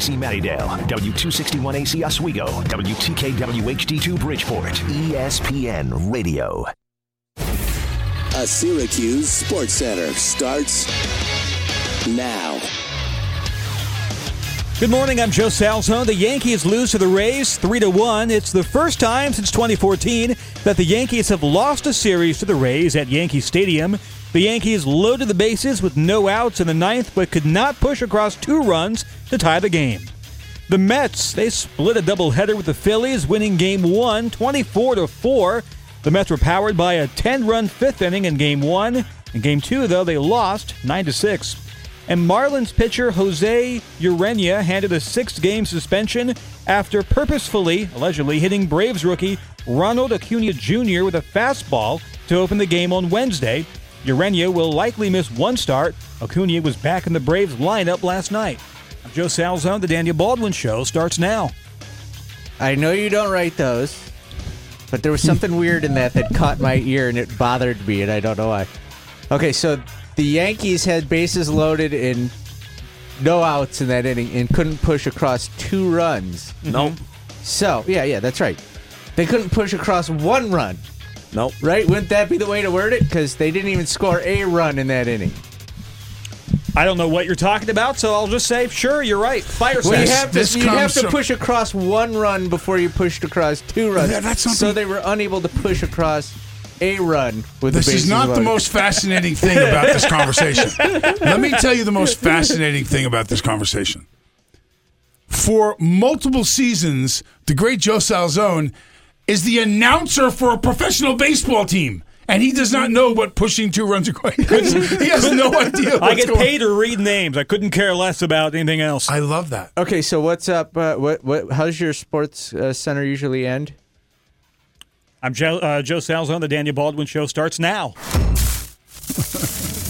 AC Mattydale, W261AC Oswego, WTKWHD2 Bridgeport, ESPN Radio. A Syracuse Sports Center starts now. Good morning. I'm Joe Salzone. The Yankees lose to the Rays 3 to 1. It's the first time since 2014 that the Yankees have lost a series to the Rays at Yankee Stadium. The Yankees loaded the bases with no outs in the ninth but could not push across two runs to tie the game. The Mets, they split a doubleheader with the Phillies, winning game 1 24 to 4. The Mets were powered by a 10-run fifth inning in game 1. In game 2 though, they lost 9 to 6. And Marlins pitcher Jose Urena handed a six game suspension after purposefully, allegedly, hitting Braves rookie Ronald Acuna Jr. with a fastball to open the game on Wednesday. Urena will likely miss one start. Acuna was back in the Braves lineup last night. I'm Joe Salzone. The Daniel Baldwin Show starts now. I know you don't write those, but there was something weird in that that caught my ear and it bothered me, and I don't know why. Okay, so the Yankees had bases loaded and no outs in that inning and couldn't push across two runs. Nope. So, yeah, yeah, that's right. They couldn't push across one run, Nope. right? Wouldn't that be the way to word it? Because they didn't even score a run in that inning. I don't know what you're talking about, so I'll just say, sure, you're right. Fire Well, you sale. have to, this you have to from- push across one run before you pushed across two runs. Yeah, that's so something- they were unable to push across a run with This the is bases not the most fascinating thing about this conversation. Let me tell you the most fascinating thing about this conversation. For multiple seasons, the great Joe Salzone is the announcer for a professional baseball team. And he does not know what pushing two runs across. He has no idea. I get going- paid to read names. I couldn't care less about anything else. I love that. Okay, so what's up? Uh, what what? How's your sports uh, center usually end? I'm Joe, uh, Joe Salzone. The Daniel Baldwin Show starts now.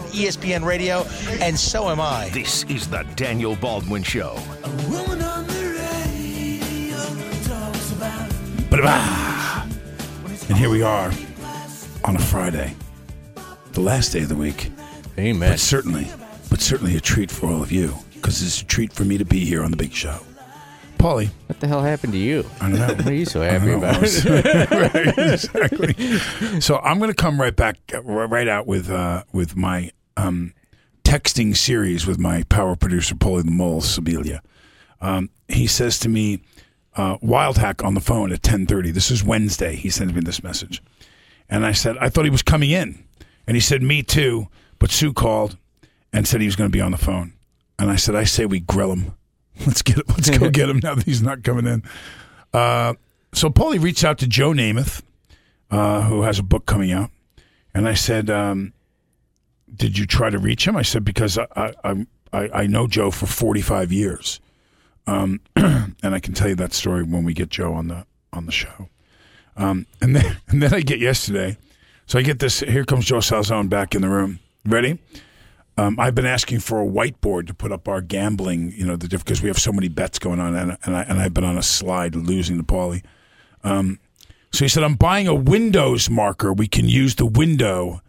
E ESPN Radio, and so am I. This is the Daniel Baldwin Show. Ba-da-ba. And here we are on a Friday, the last day of the week. Amen. But certainly, but certainly a treat for all of you because it's a treat for me to be here on the big show. Paulie, What the hell happened to you? I don't know. What are you so happy about? right, exactly. So I'm going to come right back, uh, right out with uh, with my um, texting series with my power producer, Paulie the Mole, Sibilia. Um, he says to me, uh, "Wildhack on the phone at 10:30. This is Wednesday." He sends me this message, and I said, "I thought he was coming in," and he said, "Me too." But Sue called and said he was going to be on the phone, and I said, "I say we grill him. Let's get let's go get him now that he's not coming in." Uh, so Paulie reached out to Joe Namath, uh, who has a book coming out, and I said, um, "Did you try to reach him?" I said because I I, I, I know Joe for forty five years, um, and I can tell you that story when we get Joe on the on the show. Um, and then and then I get yesterday, so I get this. Here comes Joe Salzone back in the room. Ready? Um, I've been asking for a whiteboard to put up our gambling, you know, the because we have so many bets going on, and and, I, and I've been on a slide losing to Paulie. Um, so he said, "I'm buying a Windows marker. We can use the window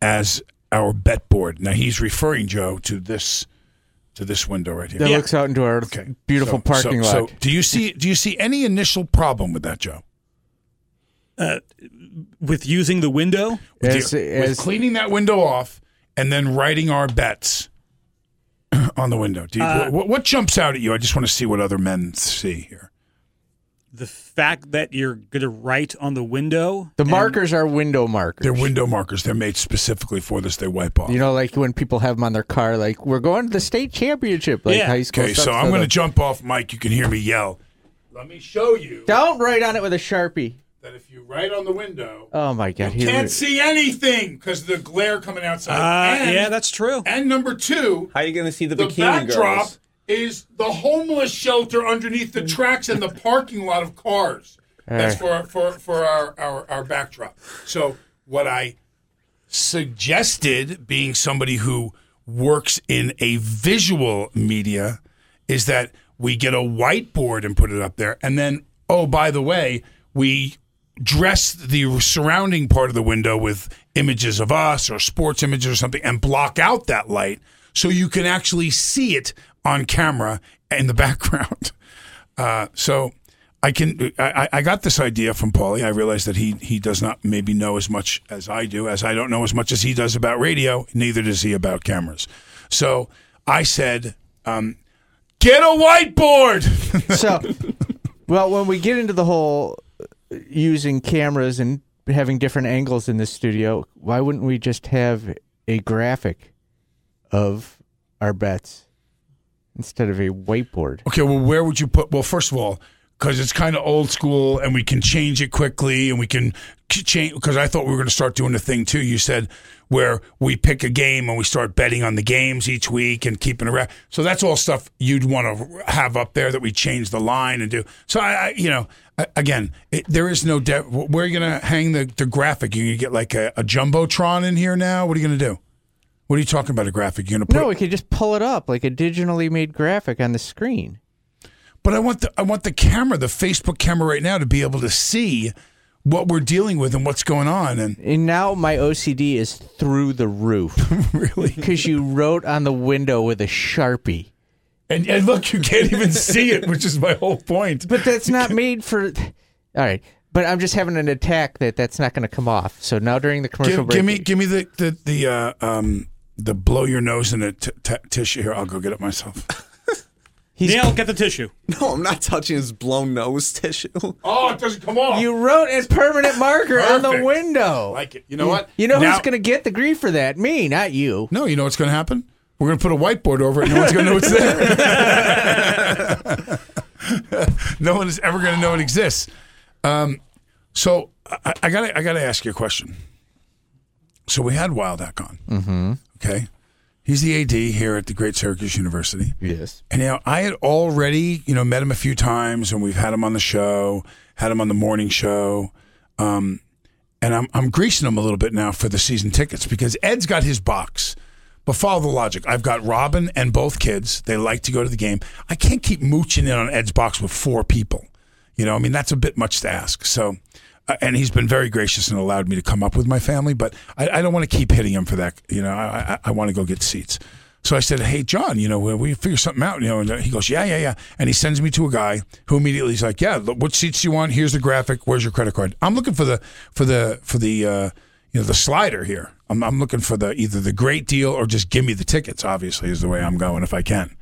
as our bet board." Now he's referring Joe to this to this window right here. That looks out into our beautiful So- parking so, lot. So do you see do you see any initial problem with that, Joe? Uh, with using the window? With, As- you- with cleaning that window off and then writing our bets on the window. Do you, Uh, what, what jumps out at you? I just want to see what other men see here. The fact that you're going to write on the window. the markers are window markers. They're window markers. They're made specifically for this. They wipe off. You know, like when people have them on their car, like we're going to the state championship, like Yeah. high school. okay, stuff, so I'm going to jump off Mike. You can hear me yell. Let me show you Don't write on it with a sharpie. That if you write on the window, Oh my god! you can't we- see anything because of the glare coming outside. Uh, and, yeah, that's true. And number two, How are you going to see the, the bikini backdrop girls? is the homeless shelter underneath the tracks and the parking lot of cars. That's for for for our, our our backdrop. So what I suggested, being somebody who works in a visual media, is that we get a whiteboard and put it up there, and then oh by the way, we dress the surrounding part of the window with images of us or sports images or something, and block out that light so you can actually see it on camera in the background. Uh, so I can I, I got this idea from Paulie. I realized that he he does not maybe know as much as I do, as I don't know as much as he does about radio. Neither does he about cameras. So I said, um, "Get a whiteboard." so, well, when we get into the whole using cameras and having different angles in this studio, why wouldn't we just have a graphic of our bets instead of a whiteboard? Okay, well, where would you put? Well, first of all, because it's kind of old school and we can change it quickly and we can change. Because I thought we were going to start doing the thing too. You said where we pick a game and we start betting on the games each week and keeping a record. So that's all stuff you'd want to have up there that we change the line and do. So I, I you know, again, it, there is no. De- where are you going to hang the, the graphic? You going to get like a, a jumbotron in here now? What are you going to do? What are you talking about? A graphic? You're going to put No, we could just pull it up like a digitally made graphic on the screen. But I want the I want the camera, the Facebook camera right now, to be able to see what we're dealing with and what's going on. And, and now my OCD is through the roof. really? Because you wrote on the window with a sharpie. And, and look, you can't even see it, which is my whole point. But that's not made for. All right. But I'm just having an attack that that's not going to come off. So now during the commercial give, break, give me give me the the the uh, um the blow your nose in a t- t- tissue here. I'll go get it myself. He's, Neil, get the tissue. No, I'm not touching his blown nose tissue. Oh, it doesn't come off. You wrote in permanent marker on the window. Like it. You know what? You know Now- who's going to get the grief for that? Me, not you. No, you know what's going to happen? We're going to put a whiteboard over it. No one's going to know it's there. no one is ever going to know it exists. Um, so I, I got I got to ask you a question. So we had Wildhack on. Mm-hmm. Okay. He's the AD here at the Great Syracuse University. Yes. And you know, I had already, you know, met him a few times and we've had him on the show, had him on the morning show. Um, and I'm I'm greasing him a little bit now for the season tickets because Ed's got his box. But follow the logic. I've got Robin and both kids. They like to go to the game. I can't keep mooching in on Ed's box with four people. You know, I mean, that's a bit much to ask. So, uh, and he's been very gracious and allowed me to come up with my family, but I, I don't want to keep hitting him for that. You know, I, I, I want to go get seats. So I said, "Hey, John, you know, we figure something out." You know, and he goes, "Yeah, yeah, yeah." And he sends me to a guy who immediately is like, "Yeah, what seats do you want? Here's the graphic. Where's your credit card?" I'm looking for the for the for the uh, you know the slider here. I'm I'm looking for the either the great deal or just give me the tickets. Obviously, is the way I'm going if I can.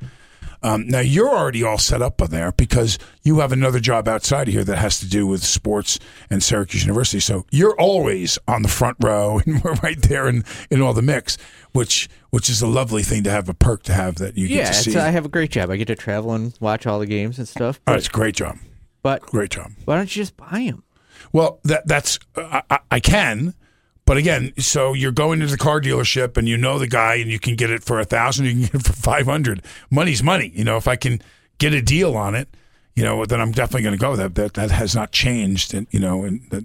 Um, now you're already all set up on there because you have another job outside of here that has to do with sports and Syracuse University. So you're always on the front row and we're right there in, in all the mix, which which is a lovely thing to have a perk to have that you Yeah, get to see. I have a great job. I get to travel and watch all the games and stuff. oh, it's a great job. But Great job. why don't you just buy them? Well, that that's I, I- I can, but again, so you're going to the car dealership and you know the guy and you can get it for a thousand, you can get it for five hundred. Money's money. You know, if I can get a deal on it, you know, then I'm definitely going to go. That that that has not changed, and you know, and that,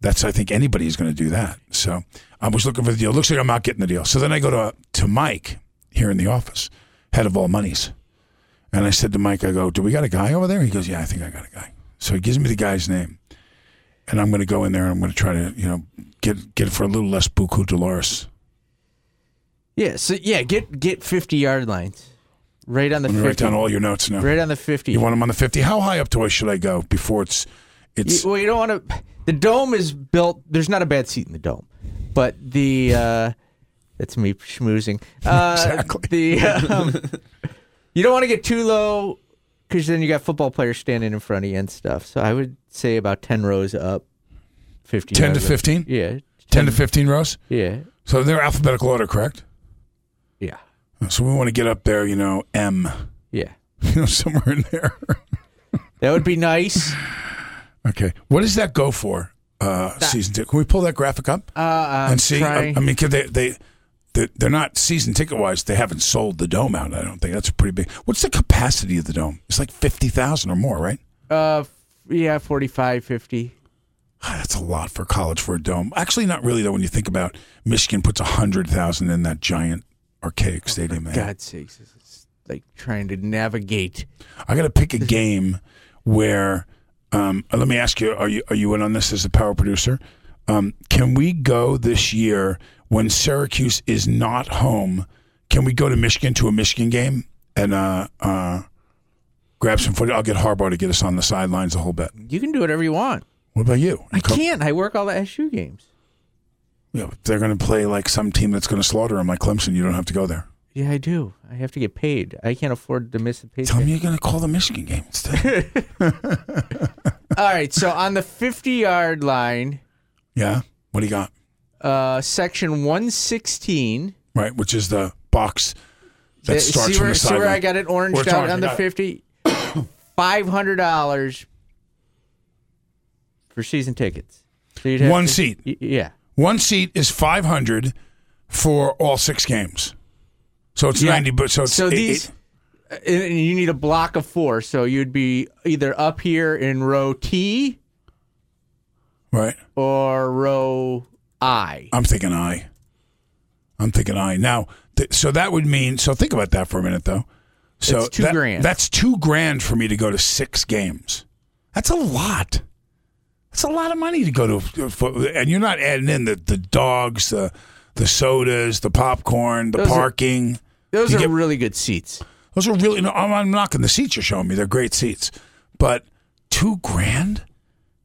that's I think anybody is going to do that. So I was looking for the deal. Looks like I'm not getting the deal. So then I go to to Mike here in the office, head of all monies, and I said to Mike, I go, "Do we got a guy over there?" He goes, "Yeah, I think I got a guy." So he gives me the guy's name and I'm going to go in there and I'm going to try to, you know, get get it for a little less buku Dolores. Yeah, so yeah, get get 50 yard lines. Right on the I'm 50. write down all your notes now. Right on the 50. You want them on the 50? How high up to I should I go before it's it's You- well, you don't want to. The dome is built. There's not a bad seat in the dome, but the uh, that's me schmoozing. Uh, Exactly. The um, you don't want to get too low because then you got football players standing in front of you and stuff. So I would say about ten rows up, fifty. 10 to 15? Yeah, 10 to 15 rows? Yeah, So they're alphabetical order, correct? yeah, So we want to get up there, you know, M, yeah. you know, somewhere in there. That would be nice. okay. What does that go for? Uh, season two. Can we pull that graphic up Uh, and see? I, trying- I mean, could they they they're, they're not season ticket wise. They haven't sold the dome out. I don't think that's a pretty big. What's the capacity of the dome? It's like fifty thousand or more, right? Uh, yeah, 45, 50. Ah, That's a lot for college for a dome. Actually, not really though. When you think about Michigan puts a hundred thousand in that giant archaic stadium. For. God's sakes, is like trying to navigate. I got to pick a game where. Um, let me ask you: Are you are you in on this as a power producer? Um, can we go this year when Syracuse is not home? Can we go to Michigan to a Michigan game and uh, uh, grab some footage? I'll get Harbaugh to get us on the sidelines a whole bit. You can do whatever you want. What about you? I can't. I work all the SU games. You know, they're going to play like some team that's going to slaughter them, like Clemson. You don't have to go there. Yeah, I do. I have to get paid. I can't afford to miss a paycheck. Tell me you're going to call the Michigan game instead. All right, so on the 50 yard line, yeah. What do you got? uh, section 116. Right, which is the box that Uh, starts see from where, the see where I got it Where oranged out orange, on the got it. 50? $500 for season tickets. So One to- seat. y- Yeah. One seat is five hundred for all six games. So it's Yeah. ninety. But so it's So eight- these, eight- and you need a block of four. So you'd be either up here in row T right. or row I. I'm thinking I. I'm thinking I. Now, th- so that would mean. So think about that for a minute, though. So It's two that- grand. That's two grand for me to go to six games. That's a lot. That's a lot of money to go to, uh, for- and you're not adding in the, the dogs, the the sodas, the popcorn, the Those are- parking. Those You are get- really good seats. Those are really. No, I'm, I'm knocking the seats you're showing me. They're great seats, but two grand.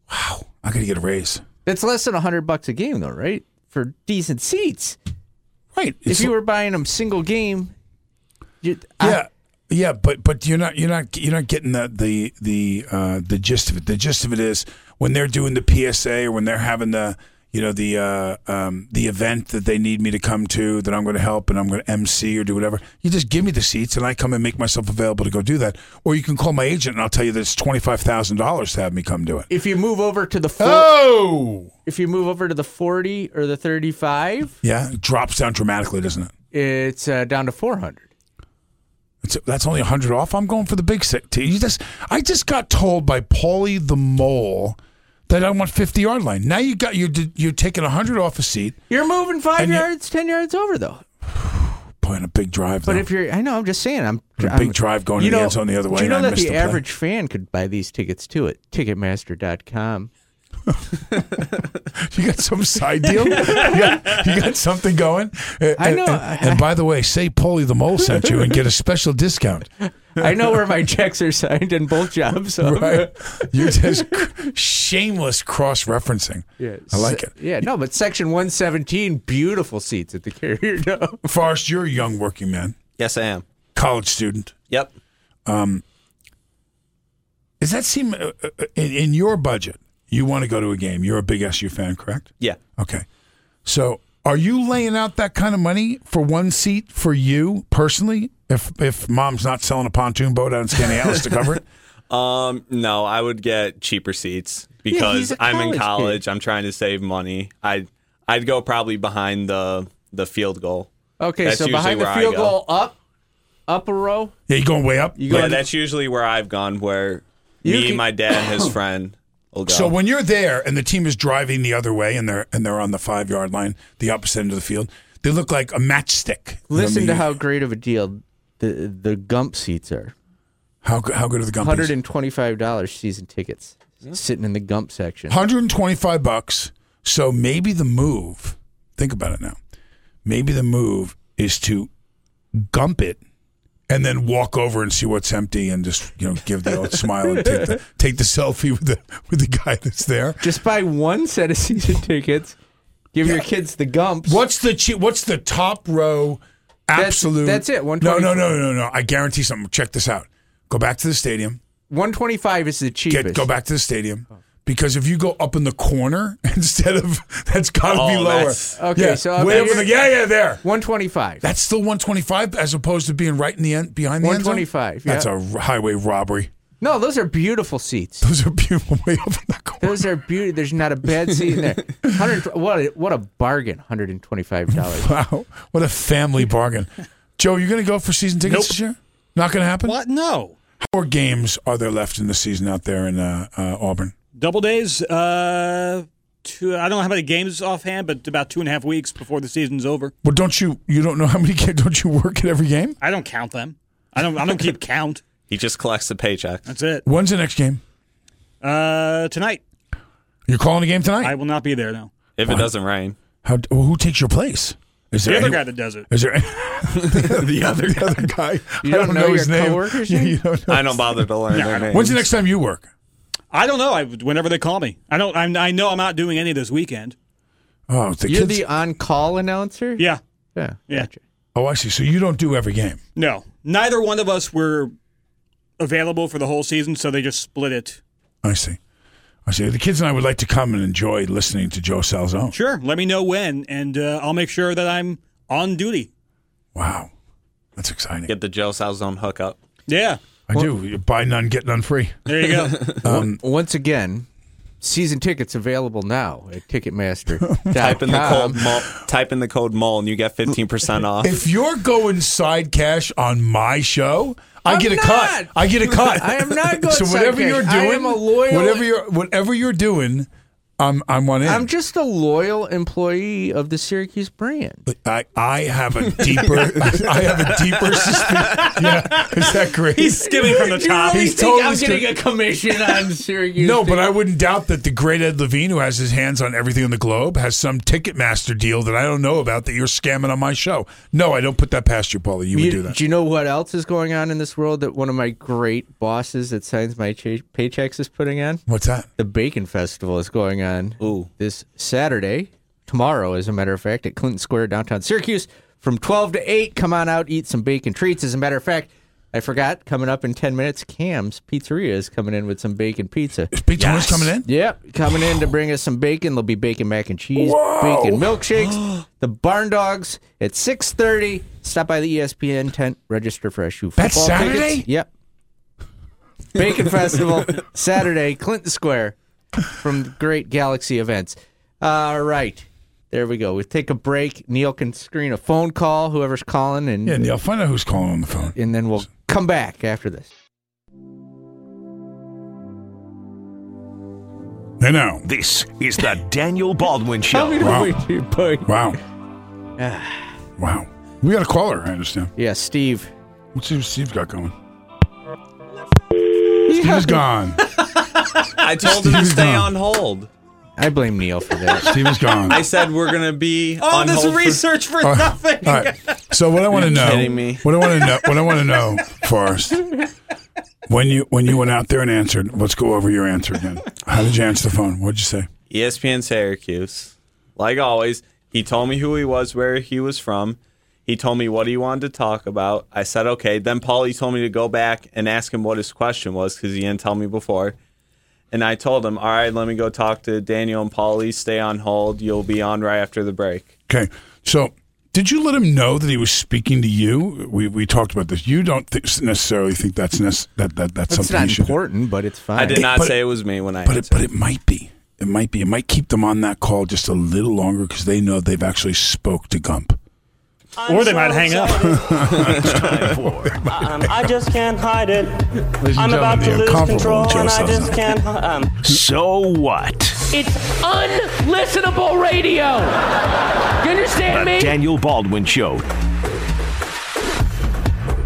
Wow, I got to get a raise. That's less than a hundred bucks a game, though, right? For decent seats. Right. If It's- you were buying them single game, you, Yeah, yeah, but but you're not you're not you're not getting the the the uh, the gist of it. The gist of it is when they're doing the PSA or when they're having the you know the uh, um, the event that they need me to come to that I'm going to help and I'm going to MC or do whatever. You just give me the seats and I come and make myself available to go do that. Or you can call my agent and I'll tell you that it's twenty five thousand dollars to have me come do it. if you move over to the four, Oh, if you move over to the forty or the thirty-five, yeah, it drops down dramatically, doesn't it? it's uh, down to four hundred. That's only hundred off. I'm going for the big set. You just, I just got told by Paulie the mole that I want fifty yard line. Now you got you're you're taking hundred off a seat, You're moving five And you- yards, ten yards over, though. Playing a big drive. But though. if you're, I know, I'm just saying, I'm A I'm- big drive going to the end zone the other way Do you know and I that missed the the play. average fan could buy these tickets too at Ticketmaster.com? you got some side deal, you, got, you got something going. Uh, I and- know. And, and by the way, say Paulie the mole sent you and get a special discount. I know where my checks are signed in both jobs. So. Right? You're just shameless cross referencing. Yeah, I like it. Yeah, no, but section 117, beautiful seats at the carrier. No. Forrest, you're a young working man, Yes, I am. college student. Yep. Um, does that seem uh, uh, in, in your budget? You want to go to a game? You're a big SU fan, correct? Yeah. Okay. So, are you laying out that kind of money for one seat for you personally? If if mom's not selling a pontoon boat out in Skaneateles to cover it, Um, no, I would get cheaper seats because he's a I'm in college college. I'm trying to save money. I I'd go probably behind the the field goal. Okay, That's so behind the field goal, up, up a row. yeah, you going way up. You Yeah, that's usually where I've gone. Where You me, can- my dad, and his friend Oh, will go. So when you're there and the team is driving the other way and they're and they're on the five yard line, the opposite end of the field, they look like a matchstick. You know I Listen to how great of a deal the the Gump seats are. how how good are the gumpies? Hundred and twenty five dollars season tickets, sitting in the Gump section. 125 bucks. So maybe the move, think about it now. Maybe the move is to gump it and then walk over and see what's empty and just, you know, give the old smile and take the, take the selfie with the with the guy that's there. Just buy one set of season tickets. Give your kids the Gumps. What's the che- what's the top row That's- absolute that's it, One. No, no, no, no, no. I guarantee something. Check this out. Go back to the stadium. One twenty five is the cheapest. Get go back to the stadium. Oh. Because if you go up in the corner instead of that's got to be Oh, lower. Okay, yeah, so way up in the, yeah, yeah, there. One twenty five. That's still 125 as opposed to being right in the end behind the end zone? 125, That's yeah. a r- highway robbery. No, those are beautiful seats. Those are beautiful way up in the corner. Those are beauty. There's not a bad seat in there. 100, what a, what a bargain. Hundred and twenty five dollars. Wow, what a family bargain. Joe, are you're going to go for season tickets Nope. this year? Not going to happen. What? No. How more games are there left in the season out there in uh, uh, Auburn? Doubledays. Uh, two, I don't know how many games offhand, but about two and a half weeks before the season's over. Well, don't you? You don't know how many games? Don't you work at every game? I don't count them. I don't. I don't keep count. He just collects the paycheck. That's it. When's the next game? Uh, tonight. You're calling a game tonight. I will not be there now. If it doesn't rain. How? Well, who takes your place? Is The there other any- guy that does it. Is there the other the other guy? You I don't know his your name. coworkers Yeah, you don't know. I don't bother to learn No, their names. When's the next time you work? I don't know. I whenever they call me. I don't. I'm, I know I'm not doing any this weekend. Oh, the You're kids. the on call announcer. Yeah. Yeah. Yeah. Gotcha. oh, I see. So you don't do every game. No. Neither one of us were available for the whole season, so they just split it. I see. I see. The kids and I would like to come and enjoy listening to Joe Salzone. Sure. Let me know when, and uh, I'll make sure that I'm on duty. Wow, that's exciting. Get the Joe Salzone hookup. Yeah. I do. You buy none, get none free. There you go. Um, Once again, season tickets available now at Ticketmaster. Type in the code mole, type in the code mole and you get fifteen percent off. if you're going side cash on my show, I I'm get a not. cut. I get a cut. I am not going So whatever cash. you're doing, I am a loyal- whatever you're whatever you're doing, I'm I'm one in. I'm just a loyal employee of the Syracuse brand. I, I have a deeper I have a deeper suspicion. Yeah, is that great? He's skimming from the top. He's totally skimming. a commission on Syracuse? No, but I wouldn't doubt that the great Ed Levine, who has his hands on everything on the globe, has some Ticketmaster deal that I don't know about that you're scamming on my show. No, I don't put that past you, Paulie. You would do that. Do you know what else is going on in this world that one of my great bosses that signs my cha- paychecks is putting on? What's that? The Bacon Festival is going on Ooh. this Saturday, tomorrow, as a matter of fact, at Clinton Square, downtown Syracuse, from 12 to 8. Come on out, eat some bacon treats. As a matter of fact, I forgot, coming up in 10 minutes, Cam's Pizzeria is coming in with some bacon pizza. Is Big Tony's coming in? Yep, coming in to bring us some bacon. There'll be bacon mac and cheese, Whoa. bacon milkshakes, the barn dogs at 6.30. Stop by the ESPN tent, register for SU football That's Saturday? tickets. Yep. Bacon Festival, Saturday, Clinton Square, from the Great Galaxy Events. All right. There we go. We take a break. Neil can screen a phone call, whoever's calling, and Yeah, Neil, find out who's calling on the phone. and then we'll come back after this. I now. This is the Daniel Baldwin Show. Wow. boy. Wow. wow. We got a caller, I understand. Yeah, Steve. Let's see what Steve's got going. Steve's gone. I told him to Steve's stay gone. on hold. I blame Neil for that. Steve is gone. I said we're gonna be All on this hold for- research for, All right. nothing. All right. So what I want to know, kidding me? what I want to know, what I want to know, Forrest, when you when you went out there and answered, let's go over your answer again. How did you answer the phone? What'd you say? ESPN Syracuse. Like always, he told me who he was, where he was from. He told me what he wanted to talk about. I said okay. Then Paulie told me to go back and ask him what his question was because he didn't tell me before. And I told him, all right, let me go talk to Daniel and Paulie. Stay on hold. You'll be on right after the break. Okay. So did you let him know that he was speaking to you? We we talked about this. You don't th- necessarily think that's nec- that that that's It's something not you should. do. important, but it's fine. I did not but- say it was me when I But it, but it might be. It might be. It might keep them on that call just a little longer because they know they've actually spoke to Gump. Or they might hang up. Um, I just can't hide it. Ladies I'm about to lose control, Joe and I just can't. Um, So what? It's unlistenable radio. You understand The me? Daniel Baldwin Show.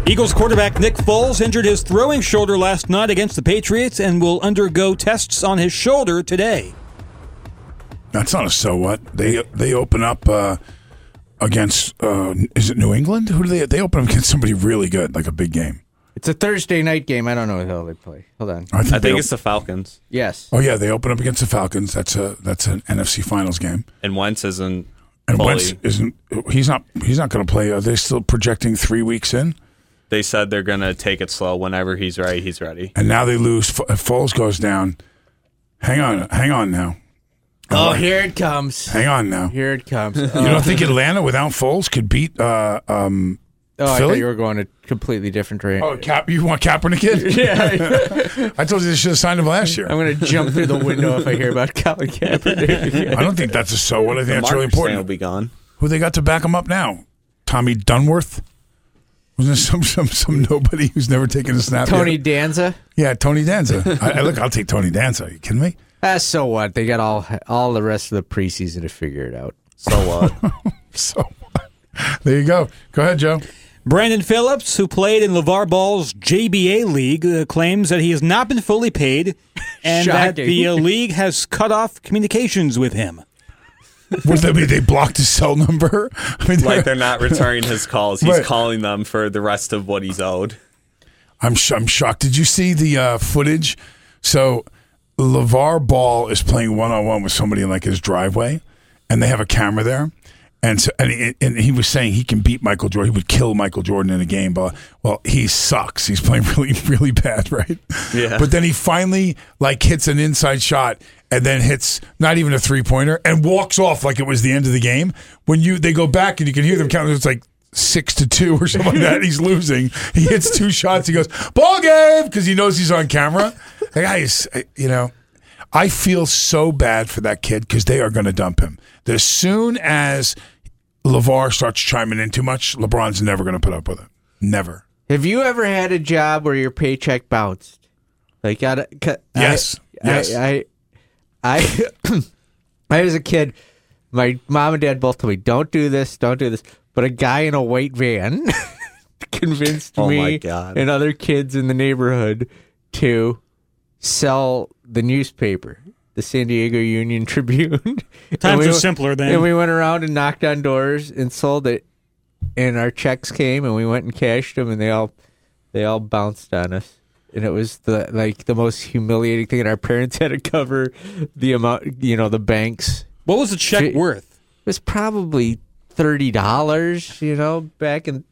Eagles quarterback Nick Foles injured his throwing shoulder last night against the Patriots and will undergo tests on his shoulder today. That's not a so what. They they open up uh, against uh, is it New England? Who do they they open up against somebody really good, like a big game. It's a Thursday night game. I don't know who they play. Hold on. I they think op- it's the Falcons. Yes. Oh yeah, they open up against the Falcons. That's a that's an NFC Finals game. And Wentz isn't And fully. Wentz isn't he's not he's not going to play. Are they still projecting three weeks in? They said they're gonna take it slow. Whenever he's ready, he's ready. And now they lose. F- if Foles goes down. Hang on, hang on now. Oh, here it comes. Hang on now. Here it comes. You don't think Atlanta without Foles could beat uh, um, Oh, I thought you were going a completely different direction. Oh, Cap, you want Kaepernick in? Yeah. I told you they should have signed him last year. I'm going to jump through the window if I hear about Colin Kaepernick. I don't think that's a so what. I think that's really Marcus important. will be gone. Who they got to back him up now? Tommy Dunworth? Wasn't it some some some nobody who's never taken a snap? Tony yet? Danza. Yeah, Tony Danza. I, I look, I'll take Tony Danza. Are you kidding me? Ah, so what? They got all all the rest of the preseason to figure it out. So what? so there you go. Go ahead, Joe. Brandon Phillips, who played in LaVar Ball's JBA league, uh, claims that he has not been fully paid and that Shocking. the uh, league has cut off communications with him. What that mean? They blocked his cell number. I mean, like they're not returning his calls. He's Right. calling them for the rest of what he's owed. I'm sh- I'm shocked. Did you see the uh, footage? So LaVar Ball is playing one on one with somebody in like his driveway, and they have a camera there. And so, and he, and he was saying he can beat Michael Jordan. He would kill Michael Jordan in a game, but well, he sucks. He's playing really, really bad, right? Yeah. But then he finally like hits an inside shot, and then hits not even a three pointer, and walks off like it was the end of the game. When you they go back and you can hear them counting, it's like six to two or something like that. He's losing. He hits two shots. He goes ball game because he knows he's on camera. The guy is, uh, you know, I feel so bad for that kid because they are going to dump him. That as soon as LaVar starts chiming in too much, LeBron's never going to put up with it. Never. Have you ever had a job where your paycheck bounced? Like, I, Yes. I, Yes. I, I, I, I, as a kid, my mom and dad both told me, "Don't do this, don't do this." But a guy in a white van convinced Oh, me my God. and other kids in the neighborhood to sell the newspaper, the San Diego Union Tribune. Times we are simpler then. And we went around and knocked on doors and sold it. And our checks came, and we went and cashed them, and they all they all bounced on us. And it was the like the most humiliating thing. And our parents had to cover the amount, you know, the banks. What was the check It worth? It was probably thirty dollars. You know, back in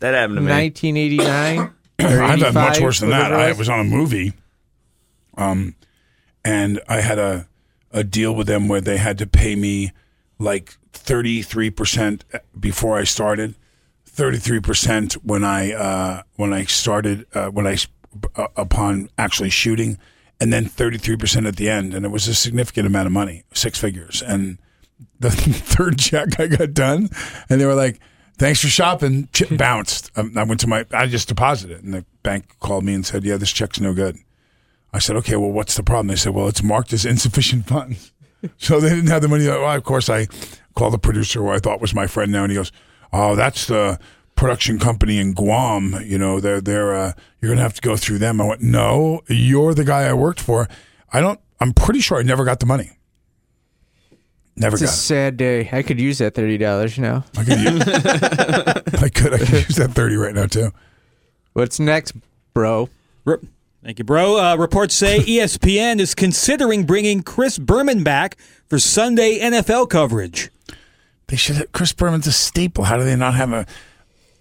That happened to me. 1989. I've had much worse than that. I was. was on a movie, um, and I had a a deal with them where they had to pay me like thirty three percent before I started, thirty three percent when I uh, when I started uh, when I uh, upon actually shooting, and then thirty three percent at the end, and it was a significant amount of money, six figures, and the third check I got done, and they were like, "Thanks for shopping." Ch- bounced. Um, I went to my. I just deposited, and the bank called me and said, "Yeah, this check's no good." I said, "Okay, well, what's the problem?" They said, "Well, it's marked as insufficient funds." So they didn't have the money. Well, of course, I called the producer, who I thought was my friend now, and he goes, "Oh, that's the." Production company in Guam, you know, they're they're uh, you're gonna have to go through them. I went, no, you're the guy I worked for. I don't. I'm pretty sure I never got the money. Never It's a got it. sad day. I could use that thirty dollars now. I could, use, I could. I could use that thirty right now too. What's next, bro? Thank you, bro. Uh, reports say ESPN is considering bringing Chris Berman back for Sunday NFL coverage. They should. Have, Chris Berman's a staple. How do they not have a?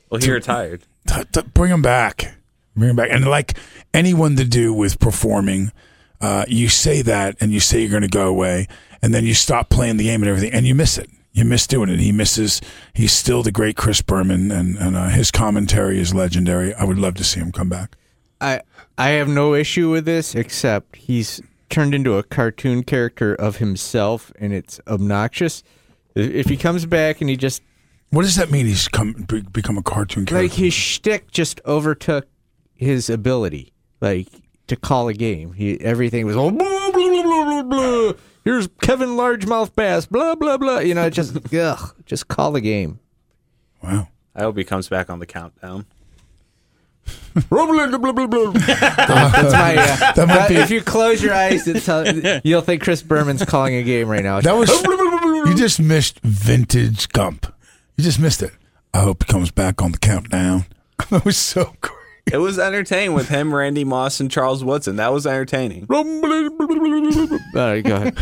Well, he retired. T- t- bring him back. Bring him back. And like anyone to do with performing, uh, you say that and you say you're going to go away, and then you stop playing the game and everything, and you miss it. You miss doing it. He misses. He's still the great Chris Berman, and and uh, his commentary is legendary. I would love to see him come back. I I have no issue with this except he's turned into a cartoon character of himself and it's obnoxious. If if he comes back and he just What does that mean? He's come be- become a cartoon character. like his shtick just overtook his ability, like to call a game. He everything was all blah, blah, blah, blah, blah, blah. Here's Kevin Largemouth Bass, blah blah blah. You know, just ugh, just call the game. Wow. I hope he comes back on the countdown. That's my. Uh, That might be- If you close your eyes, it's, uh, you'll think Chris Berman's calling a game right now. That was you just missed vintage Gump. You just missed it. I hope he comes back on the countdown. that was so great. It was entertaining with him, Randy Moss, and Charles Woodson. That was entertaining. All right, go ahead.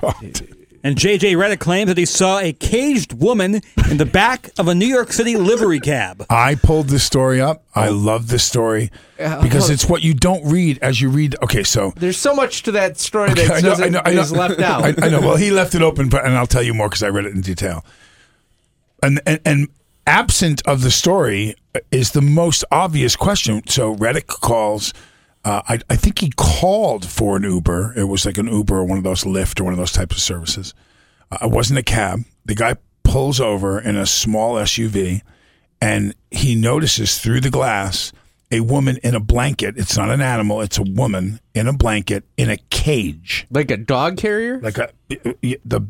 God. And JJ Redick claims that he saw a caged woman in the back of a New York City livery cab. I pulled this story up. I love this story because it's what you don't read as you read. Okay, so There's so much to that story that I know, I know, I know. is left out. I, I know. Well, he left it open, but and I'll tell you more because I read it in detail. And, and and absent of the story is the most obvious question. So Redick calls. Uh, I, I think he called for an Uber. It was like an Uber or one of those Lyft or one of those types of services. Uh, it wasn't a cab. The guy pulls over in a small SUV, and he notices through the glass a woman in a blanket. It's not an animal. It's a woman in a blanket in a cage, like a dog carrier. Like a the.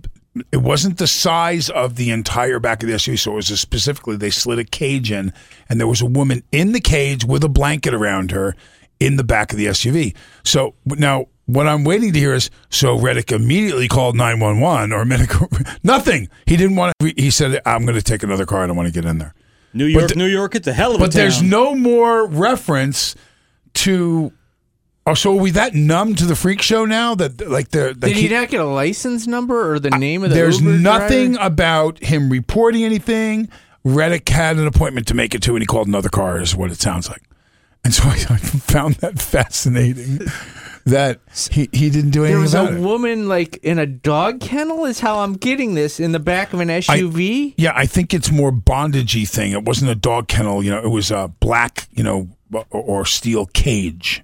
It wasn't the size of the entire back of the SUV, so it was a specifically they slid a cage in, and there was a woman in the cage with a blanket around her in the back of the SUV. So now what I'm waiting to hear is so Redick immediately called 911 or medical. Nothing. He didn't want to. He said, "I'm going to take another car. I don't want to get in there." New York, New York, it's a hell of a But there's no more reference to. Oh, so are we that numb to the freak show now that like the Did he not get a license number or the name of the There's Uber nothing driver? about him reporting anything. Redick had an appointment to make it to, and he called another car. Is what it sounds like. And so I found that fascinating that he, he didn't do anything. There was about a it. woman like in a dog kennel. Is how I'm getting this in the back of an SUV. Yeah, I think it's more bondagey thing. It wasn't a dog kennel, you know. It was a black, you know, or, or steel cage.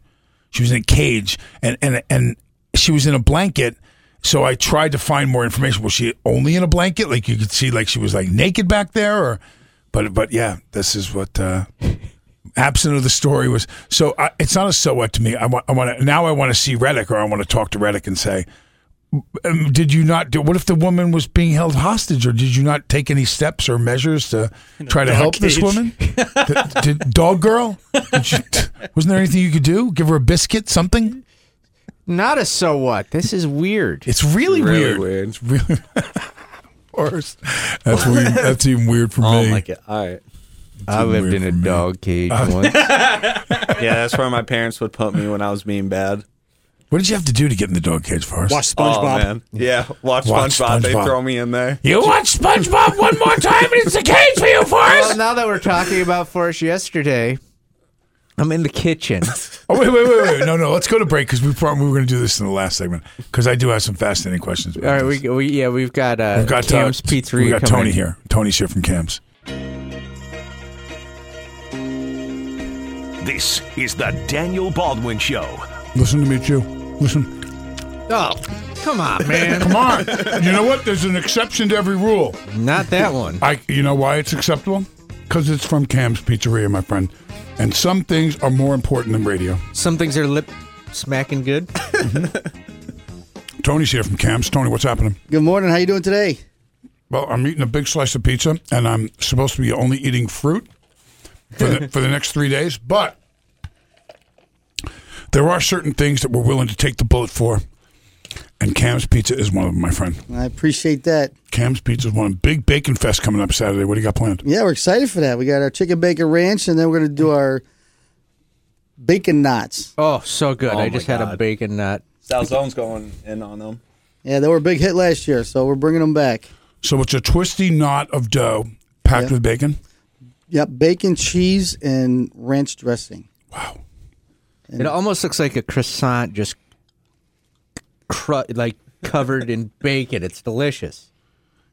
She was in a cage, and and and she was in a blanket. So I tried to find more information. Was she only in a blanket? Like you could see, like she was like naked back there, or but but yeah, this is what. uh Absent of the story was so I, it's not a so what to me. I want I want to now I want to see Redick or I want to talk to Redick and say, um, did you not do? What if the woman was being held hostage, or did you not take any steps or measures to try to dog help this woman? did, did- dog girl? Did you- wasn't there anything you could do? Give her a biscuit, something? Not a so what. This is weird. It's really, Really weird. weird. It's really worse. That's weird. That's even weird for Oh me. my god! All right. I lived in a dog cage once. yeah, that's where my parents would put me when I was being bad. What did you have to do to get in the dog cage, Forrest? Watch Oh SpongeBob. man, yeah. Watch, Watch SpongeBob. They throw me in there. You watch SpongeBob one more time, and it's the cage for you, Forrest. Well, now that we're talking about Forrest yesterday, I'm in the kitchen. Oh wait, wait, wait, wait! No, no. Let's go to break because we probably we were going to do this in the last segment because I do have some fascinating questions. All right, we, we yeah we've got uh, We've got Cam's uh, Pizzeria. We got coming Tony in. here. Tony's here from Cam's. This is the Daniel Baldwin Show. Listen to me, Joe. Listen. Oh, come on, man! Come on. you know what? There's an exception to every rule. Not that one. I. You know why it's acceptable? Because it's from Cam's Pizzeria, my friend. And some things are more important than radio. Some things are lip smacking good. Tony's here from Cam's. Tony, what's happening? Good morning. How you doing today? Well, I'm eating a big slice of pizza, and I'm supposed to be only eating fruit for the, for the next three days. But there are certain things that we're willing to take the bullet for, and Cam's Pizza is one of them, my friend. I appreciate that. Cam's Pizza is one. Big Bacon Fest coming up Saturday. What do you got planned? Yeah, we're excited for that. We got our chicken bacon ranch, and then we're going to do our bacon knots. Oh, so good! Oh I my just had a God. bacon nut. Salzone's going in on them. Yeah, they were a big hit last year, so we're bringing them back. So it's a twisty knot of dough packed Yeah. with bacon. Yep, bacon, cheese, and ranch dressing. Wow. It almost looks like a croissant, just cru- like covered in bacon. It's delicious.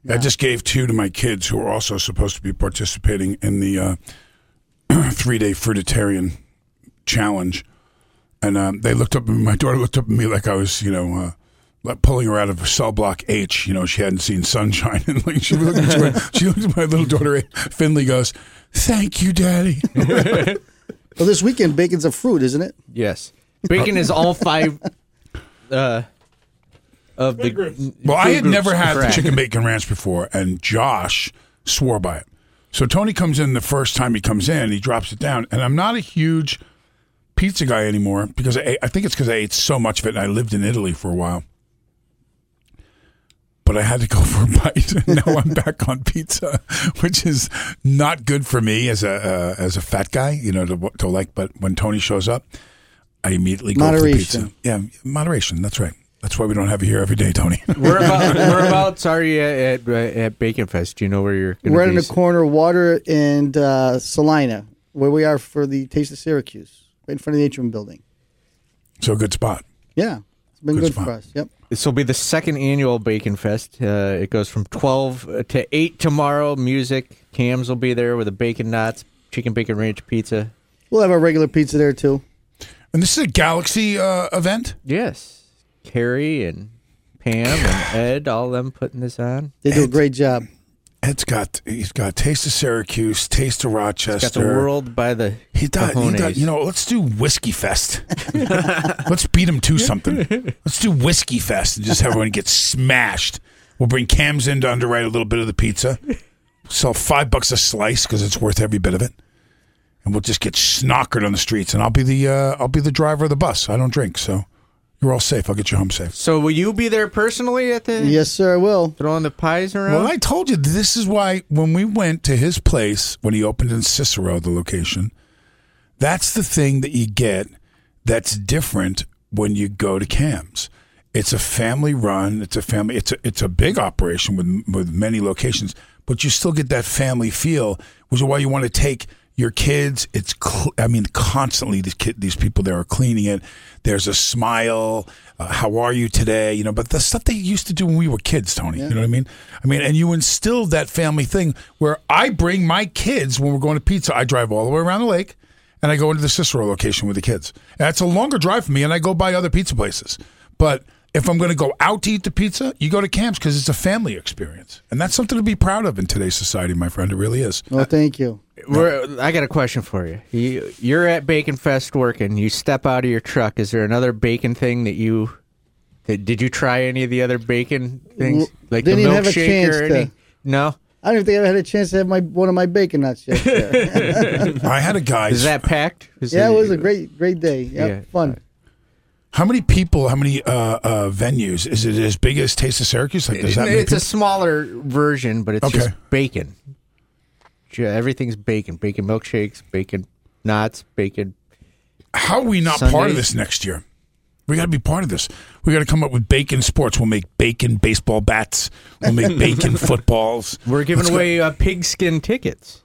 I just gave two to my kids who are also supposed to be participating in the uh, three day fruitarian challenge. And um, they looked up, at me, my daughter looked up at me like I was, you know, uh, like pulling her out of cell block H. You know, she hadn't seen sunshine. And like she looked at my, she looked at my little daughter, Finley goes, Thank you, Daddy. Well, this weekend, bacon's a fruit, isn't it? Yes, bacon is all five uh, of the. Well, I had never had the chicken bacon ranch before, and Josh swore by it. So Tony comes in the first time he comes in, he drops it down, and I'm not a huge pizza guy anymore because I, ate- I think it's because I ate so much of it, and I lived in Italy for a while. But I had to go for a bite, and now I'm back on pizza, which is not good for me as a uh, as a fat guy, you know, to, to like. But when Tony shows up, I immediately go for Moderation. pizza. Yeah, moderation. That's right. That's why we don't have you here every day, Tony. Where about, whereabouts are you at, at, at Bacon Fest? Do you know where you're? Gonna Right in be? the corner of Water and uh, Salina, where we are for the Taste of Syracuse, right in front of the Atrium Building. So good spot. Yeah, it's been Good good, for us. Yep. This will be the second annual Bacon Fest. Uh, it goes from 12 to 8 tomorrow. Music. Cams will be there with the bacon knots. chicken bacon ranch pizza. We'll have our regular pizza there too. And this is a Galaxy uh, event. Yes, Carrie and Pam and Ed, all of them putting this on. They do a great job. Ed's got he's got Taste of Syracuse, Taste of Rochester. Got the world by the He does. He does. You know, let's do Whiskey Fest. let's beat him to something. Let's do Whiskey Fest and just have everyone get smashed. We'll bring Cams in to underwrite a little bit of the pizza. Sell five bucks a slice because it's worth every bit of it. And we'll just get snockered on the streets. And I'll be the uh, I'll be the driver of the bus. I don't drink, so you're all safe. I'll get you home safe. So will you be there personally at the? Yes, sir. I will. Throwing the pies around. Well, I told you this is why when we went to his place when he opened in Cicero, the location, that's the thing that you get that's different when you go to Cam's. It's a family run. It's a family. It's a it's a big operation with with many locations, but you still get that family feel, which is why you want to take your kids. It's cl- I mean, constantly these kid, these people there are cleaning it. There's a smile. Uh, how are you today? You know, but the stuff they used to do when we were kids, Tony. You know what I mean? I mean, and you instilled that family thing where I bring my kids when we're going to pizza. I drive all the way around the lake and I go into the Cicero location with the kids. And it's a longer drive for me, and I go by other pizza places. But if I'm going to go out to eat the pizza, you go to Cam's because it's a family experience, and that's something to be proud of in today's society, my friend. It really is. Well, uh, thank you. We're, I got a question for you. you. You're at Bacon Fest working. You step out of your truck. Is there another bacon thing that you? That, did you try any of the other bacon things, W- like didn't the even have a milkshake chance or to- any? No. I don't even think I ever had a chance to have my one of my bacon nuts yet. I had a guy. Is that packed? Is yeah, it was a great, great day. Yep, Yeah. fun. How many people? How many uh, uh, venues? Is it as big as Taste of Syracuse? Like, does that it's a smaller version, but it's Okay. just bacon. Everything's bacon. Bacon milkshakes, bacon knots, bacon. How are we not part of this next year? We got to be part of this. We got to come up with bacon sports. We'll make bacon baseball bats. We'll make bacon footballs. We're giving Let's away uh, pigskin tickets.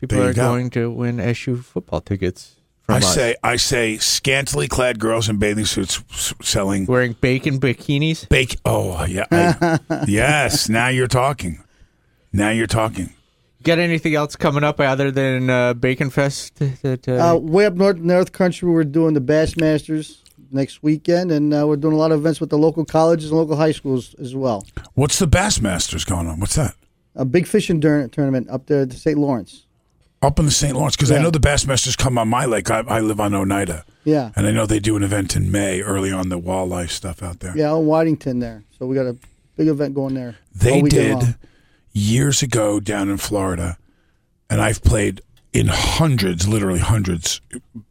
People are go. going to win SU football tickets. From I us. say, I say, scantily clad girls in bathing suits s- selling wearing bacon bikinis. bacon. Oh yeah, I- yes. Now you're talking. Now you're talking. Got anything else coming up other than uh, Bacon Fest? That, uh, Uh, way up north, North Country, we're doing the Bassmasters next weekend, and uh, we're doing a lot of events with the local colleges and local high schools as well. What's the Bassmasters going on? What's that? A big fishing dur- tournament up there at St. Lawrence. Up in the St. Lawrence, because I know the Bassmasters come on my lake. I, I live on Oneida, Yeah, and I know they do an event in May, early on the walleye stuff out there. yeah, on Waddington there. So we got a big event going there. They did years ago down in Florida, and I've played in hundreds, literally hundreds,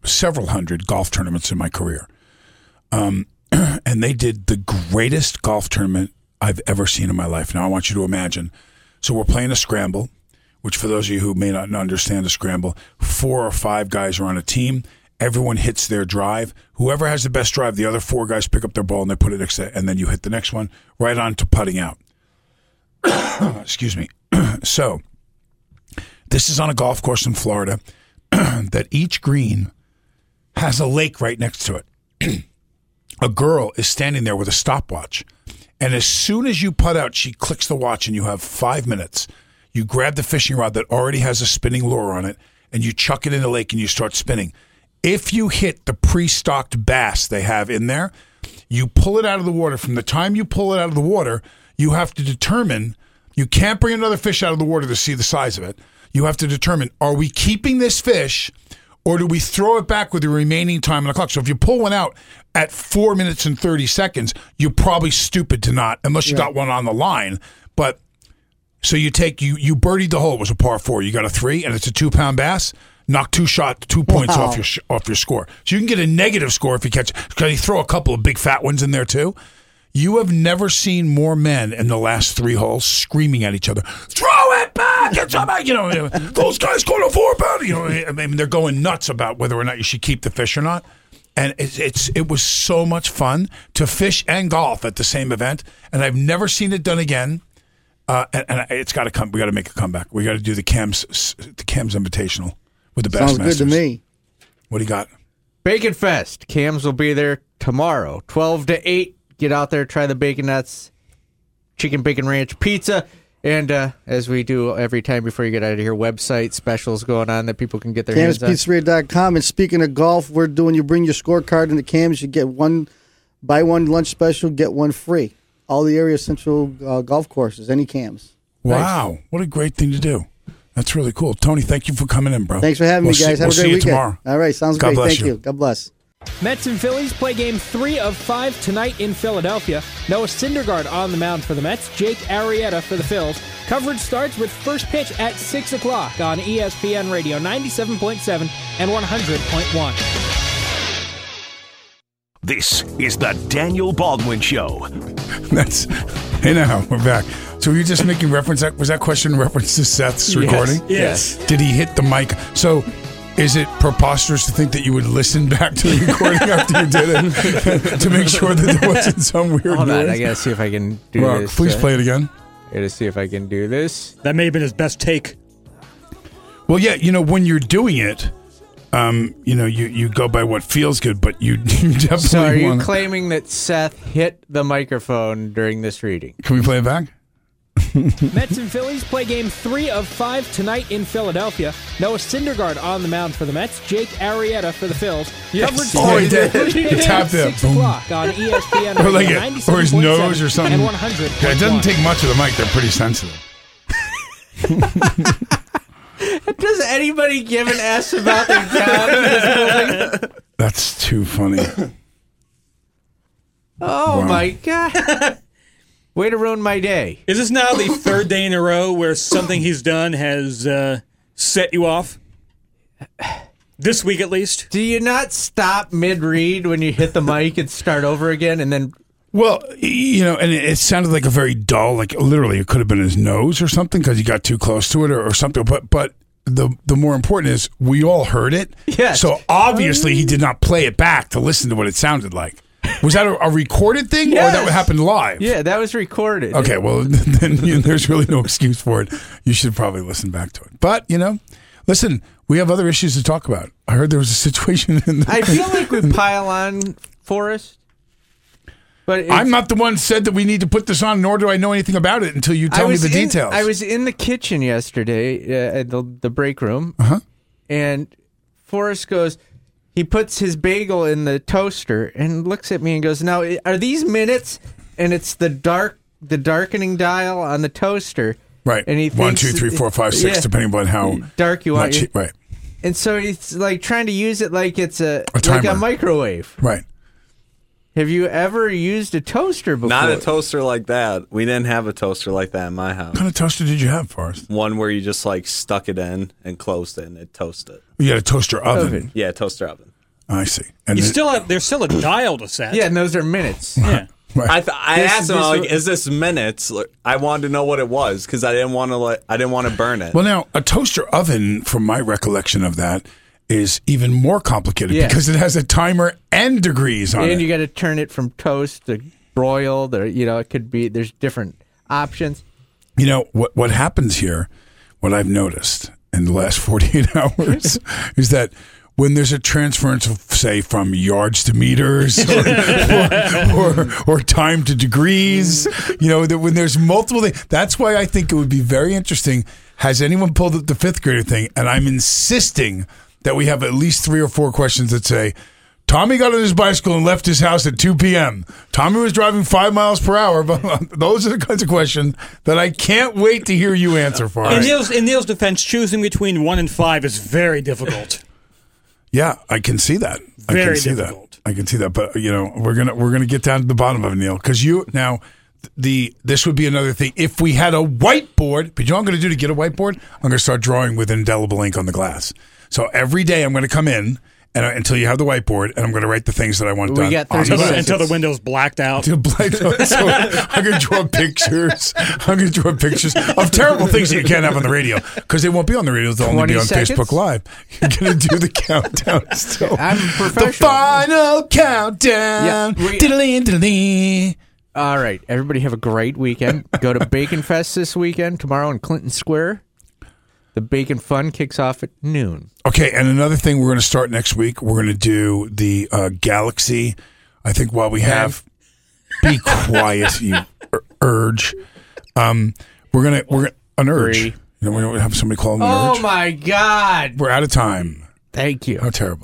several hundred golf tournaments in my career. Um, and they did the greatest golf tournament I've ever seen in my life. Now I want you to imagine. So we're playing a scramble, which for those of you who may not understand a scramble, four or five guys are on a team. Everyone hits their drive. Whoever has the best drive, the other four guys pick up their ball and they put it next to, and then you hit the next one right on to putting out. Excuse me. so this is on a golf course in Florida that each green has a lake right next to it. a girl is standing there with a stopwatch. And as soon as you putt out, she clicks the watch and you have five minutes. You grab the fishing rod that already has a spinning lure on it and you chuck it in the lake and you start spinning. If you hit the pre stocked bass they have in there, you pull it out of the water. From the time you pull it out of the water, you have to determine you can't bring another fish out of the water to see the size of it. You have to determine are we keeping this fish or do we throw it back with the remaining time on the clock? So if you pull one out at four minutes and 30 seconds, you're probably stupid to not, unless you got one on the line. But so you take, you, you birdied the hole, it was a par four. You got a three and it's a two pound bass. Knock two shot, two points Wow. off your sh- off your score. So you can get a negative score if you catch. Because you throw a couple of big fat ones in there too. You have never seen more men in the last three holes screaming at each other. Throw it back! It's about you know those guys going a four pound. You know, I mean they're going nuts about whether or not you should keep the fish or not. And it's, it's it was so much fun to fish and golf at the same event, and I've never seen it done again. Uh, and, and it's got to come. We got to make a comeback. We got to do the Cams the Cams Invitational with the best. Sounds Bassmasters. good to me. What do you got? Bacon Fest. Cams will be there tomorrow, 12 to 8. Get out there, try the bacon nuts, chicken bacon ranch pizza. And uh, as we do every time before you get out of here, website specials going on that people can get their hands on. CamsPizzeria.com. And speaking of golf, we're doing you bring your scorecard into Cams, you get one, buy one lunch special, get one free. All the area central uh, golf courses, any Cams. Wow, what a great thing to do. That's really cool. Tony, thank you for coming in, bro. Thanks for having We'll me, guys. see- Have we'll a great see you weekend. tomorrow. All right, sounds God great. bless Thank you. you. God bless. Mets and Phillies play game three of five tonight in Philadelphia. Noah Syndergaard on the mound for the Mets, Jake Arrieta for the Phils. Coverage starts with first pitch at 6 o'clock on ESPN Radio 97.7 and 100.1. This is the Daniel Baldwin Show. That's hey now we're back. So were you just making reference? That was that question in reference to Seth's recording? Yes. Did he hit the mic? So. Is it preposterous to think that you would listen back to the recording after you did it to make sure that there wasn't some weird Hold on, noise? I gotta see if I can do Well, this. please uh, play it again. I gotta see if I can do this. That may have been his best take. Well, yeah, you know, when you're doing it, um, you know, you, you go by what feels good, but you, you definitely So, are you want. claiming that Seth hit the microphone during this reading? Can we play it back? Mets and Phillies play game three of five tonight in Philadelphia. Noah Syndergaard on the mound for the Mets, Jake Arrieta for the Phils. Yes. Coverage Oh, he did. He tapped at it. 6 o'clock on ESPN Or like it, or his nose or something. And 100. Yeah, it doesn't take much of the mic. They're pretty sensitive. Does anybody give an S about their job in this building? That's too funny. Oh Wow. my god! Way to ruin my day. Is this now the third day in a row where something he's done has uh, set you off? This week, at least. Do you not stop mid-read when you hit the mic and start over again, and then? Well, you know, and it, it sounded like a very dull, like literally, it could have been his nose or something because he got too close to it or, or something. But but the the more important is we all heard it. Yes. So obviously he did not play it back to listen to what it sounded like. Was that a, a recorded thing or that Yes. happened live? Yeah, that was recorded. Okay, well then you, there's really no excuse for it. You should probably listen back to it. But you know, listen, we have other issues to talk about. I heard there was a situation in. The, I feel like we pile on Forrest, but I'm not the one said that we need to put this on, nor do I know anything about it until you tell me the in- details. I was in the kitchen yesterday uh, at the the break room, Uh-huh. and Forrest goes. He puts his bagel in the toaster and looks at me and goes, "Now, are these minutes?" And it's the dark, the darkening dial on the toaster. Right. And he One, thinks- two, three, four, five, six, Yeah. depending on how dark you want. much. Right. And so he's like trying to use it like it's a, A like a microwave. Right. Have you ever used a toaster before? Not a toaster like that. We didn't have a toaster like that in my house. What kind of toaster did you have, Forrest? One where you just like stuck it in and closed it and it toasted. You had a toaster oven. Yeah, toaster oven. I see. And You it- still have, there's still a dial to set. Yeah, and those are minutes. Yeah. I th- I This- asked him this like, wa- "Is this minutes?" Like, I wanted to know what it was because I didn't want to like I didn't want to burn it. Well, now a toaster oven, from my recollection of that, is even more complicated Yeah. because it has a timer and degrees on and it. And you got to turn it from toast to broiled, or you know, it could be. There's different options. You know what? What happens here? What I've noticed in the last forty-eight hours is that when there's a transference of, say, from yards to meters or, or, or, or time to degrees, you know, that when there's multiple things, that's why I think it would be very interesting. Has anyone pulled up the fifth grader thing? And I'm insisting that we have at least three or four questions that say, Tommy got on his bicycle and left his house at 2 p.m. Tommy was driving five miles per hour. But those are the kinds of questions that I can't wait to hear you answer for. In Neil's, in Neil's defense, choosing between one and five is very difficult. Yeah, I can see that. I Very can see that. I can see that. But you know, we're gonna we're gonna get down to the bottom of it, Neil, because you now the this would be another thing if we had a whiteboard. But you know what I'm going to do to get a whiteboard? I'm going to start drawing with indelible ink on the glass. So every day I'm going to come in and uh, until you have the whiteboard, and I'm going to write the things that I want We done. got 30 Until the, glass. until the window's blacked out. To black out. So I'm going to draw pictures. I'm going to draw pictures of terrible things that you can't have on the radio because they won't be on the radio. They'll only be on seconds? Facebook Live. You're going to do the countdown still. I'm professional. The final countdown. Yeah, Diddly diddly. All right, everybody have a great weekend. Go to Bacon Fest this weekend tomorrow in Clinton Square. The Bacon Fun kicks off at noon. Okay, and another thing we're going to start next week. We're going to do the uh, Galaxy. I think while we have, be quiet, you ur- urge. Um, We're gonna we're gonna an urge. Three. You know, we don't have somebody call them an Oh urge. my God! We're out of time. Thank you. How terrible.